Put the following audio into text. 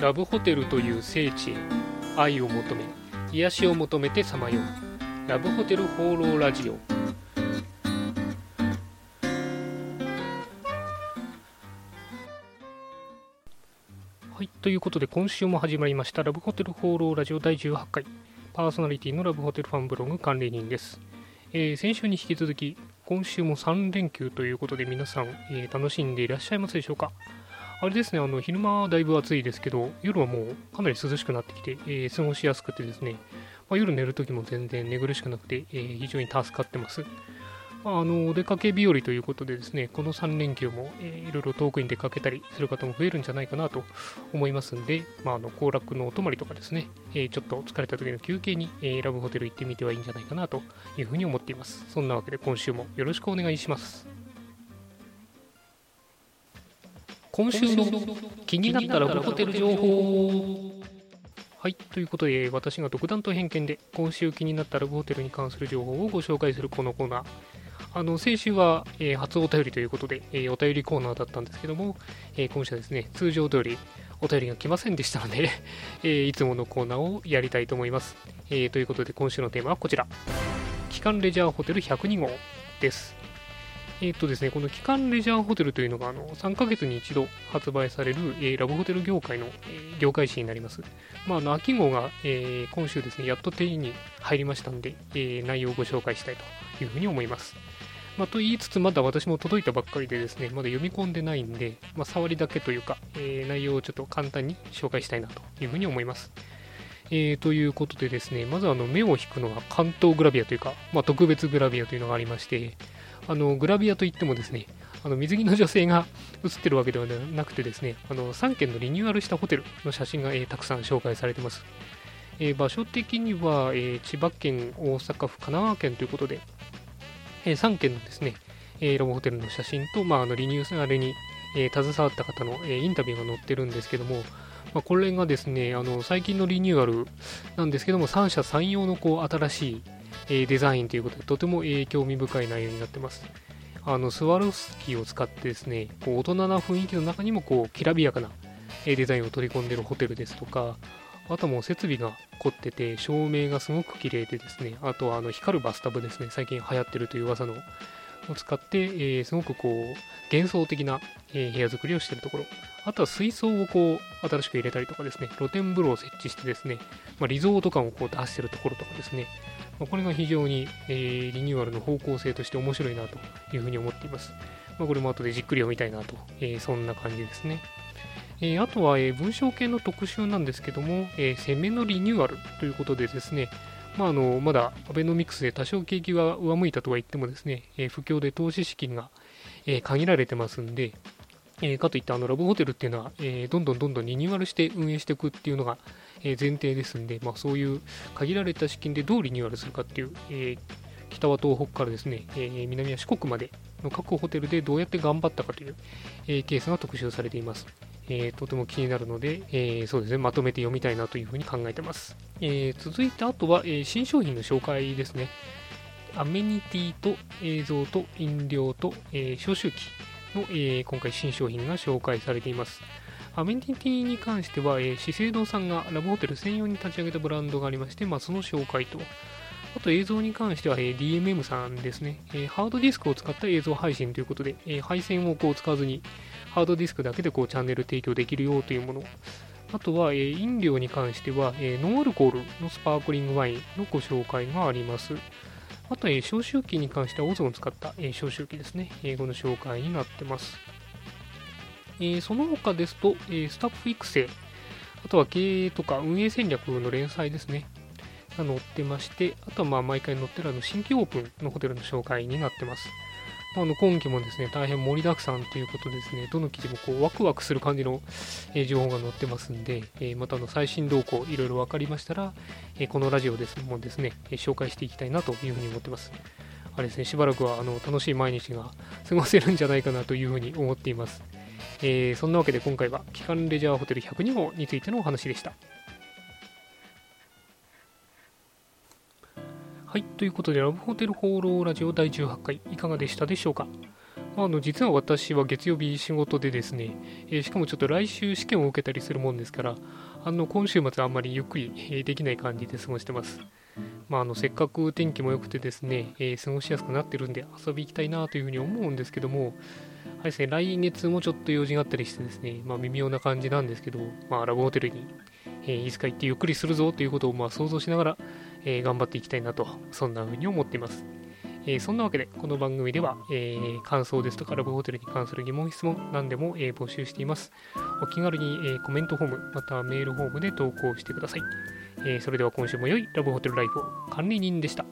ラブホテルという聖地へ愛を求め癒しを求めてさまよう。ラブホテル放浪ラジオ。はいということで今週も始まりましたラブホテル放浪ラジオ第18回。パーソナリティのラブホテルファンブログ管理人です、えー先週に引き続き今週も3連休ということで皆さん、えー楽しんでいらっしゃいますでしょうか？あれですね、あの昼間はだいぶ暑いですけど、夜はもうかなり涼しくなってきて、えー過ごしやすくてですね、まあ、夜寝るときも全然寝苦しくなくて、えー非常に助かってます。まあ、あのお出かけ日和ということでですね、この3連休も、えーいろいろ遠くに出かけたりする方も増えるんじゃないかなと思いますんで、まあ、あの行楽のお泊まりとかですね、えーちょっと疲れた時の休憩に、えーラブホテル行ってみてはいいんじゃないかなというふうに思っています。そんなわけで今週もよろしくお願いします。今週の気になったラブホテル情報はいということで私が独断と偏見で今週気になったラブホテルに関する情報をご紹介するこのコーナー。あの先週は、えー初お便りということで、えーお便りコーナーだったんですけども、えー今週はですね通常通りお便りが来ませんでしたので、えーいつものコーナーをやりたいと思います、えーということで今週のテーマはこちら。機関レジャーホテル102号です。えーとですね、この機関レジャーホテルというのがあの3ヶ月に一度発売される、えーラブホテル業界の、えー業界誌になります。まあ、あの秋号が、えー今週ですね、やっと手に入りましたので、え内容をご紹介したいというふうに思います。まあ、と言いつつ、まだ私も届いたばっかりでですね、まだ読み込んでないんで、まあ、触りだけというか、え内容をちょっと簡単に紹介したいなというふうに思います。えーということでですね、まずあの目を引くのが関東グラビアというか、まあ、特別グラビアというのがありまして、あのグラビアといってもですね、あの水着の女性が写ってるわけではなくてですね、あの3軒のリニューアルしたホテルの写真が、えーたくさん紹介されてます。えー場所的には、えー千葉県、大阪府、神奈川県ということで、え3軒のですね、えーラブホテルの写真と、まあ、あのリニューアルに、えー携わった方の、えーインタビューが載ってるんですけども、まあ、これがですね、あの最近のリニューアルなんですけども、三者三様のこう新しい、えーデザインということで、とても、えー興味深い内容になってます。あのスワロフスキーを使ってですね、こう大人な雰囲気の中にもこうきらびやかな、えーデザインを取り込んでいるホテルですとか、あとはもう設備が凝ってて、照明がすごく綺麗でですね、あとあの光るバスタブですね、最近流行ってるという噂のを使って、えーすごくこう幻想的な、えー部屋作りをしているところ、あとは水槽をこう新しく入れたりとかですね、露天風呂を設置してですね、まあ、リゾート感をこう出しているところとかですね、これが非常に、えーリニューアルの方向性として面白いなというふうに思っています。まあ、これも後でじっくり読みたいなと、えーそんな感じですね。えーあとは、え文章系の特集なんですけども、えー攻めのリニューアルということでですね、まあ、あのまだアベノミクスで多少景気が上向いたとは言ってもですね、え不況で投資資金が、え限られてますんで、えかといってあのラブホテルっていうのは、えどんどんどんどんリニューアルして運営していくっていうのが、前提ですんで、まあ、そういう限られた資金でどうリニューアルするかっていう、えー北は東北からですね、えー南は四国までの各ホテルでどうやって頑張ったかという、えーケースが特集されています。えーとても気になるので、えーそうですね、まとめて読みたいなというふうに考えてます。えー続いて、あとは、えー新商品の紹介ですね。アメニティと映像と飲料と、えー消臭器の、えー今回新商品が紹介されています。アメニティに関しては、え資生堂さんがラブホテル専用に立ち上げたブランドがありまして、まあ、その紹介と、あと映像に関しては、え DMM さんですね、えハードディスクを使った映像配信ということで、え配線をこう使わずに、ハードディスクだけでこうチャンネル提供できるよというもの。あとは、えー飲料に関しては、えーノンアルコールのスパークリングワインのご紹介があります。あと、えー消臭器に関してはオゾンを使った、え消臭器ですね。英語の紹介になってます。えーその他ですと、えースタッフ育成、あとは経営とか運営戦略の連載ですね。が載ってまして、あとはまあ毎回載ってるあの新規オープンのホテルの紹介になってます。あの今期もですね、大変盛りだくさんということですね、どの記事もこうワクワクする感じの、え情報が載ってますんで、えまたあの最新動向いろいろ分かりましたら、えこのラジオですもですね、紹介していきたいなというふうに思ってます。あれですね、しばらくはあの楽しい毎日が過ごせるんじゃないかなというふうに思っています。えーそんなわけで今回は、機関レジャーホテル102号についてのお話でした。はい、ということで、ラブホテル放浪ラジオ第18回、いかがでしたでしょうか？あの実は私は月曜日仕事でですね、えー、しかもちょっと来週試験を受けたりするもんですから、あの今週末あんまりゆっくり、できない感じで過ごしてます。まあ、あのせっかく天気も良くてですね、えー、過ごしやすくなってるんで遊び行きたいなというふうに思うんですけども、はいですね、来月もちょっと用事があったりしてですね、まあ、微妙な感じなんですけど、まあ、ラブホテルに、えー、いつか行ってゆっくりするぞということをまあ想像しながら、えー、頑張っていきたいなと、そんなふうに思っています。えー、そんなわけで、この番組では、えー、感想ですとかラブホテルに関する疑問、質問、何でも、えー、募集しています。お気軽に、えコメントフォーム、またはメールフォームで投稿してください。えそれでは今週も良いラブホテルライフを管理人でした。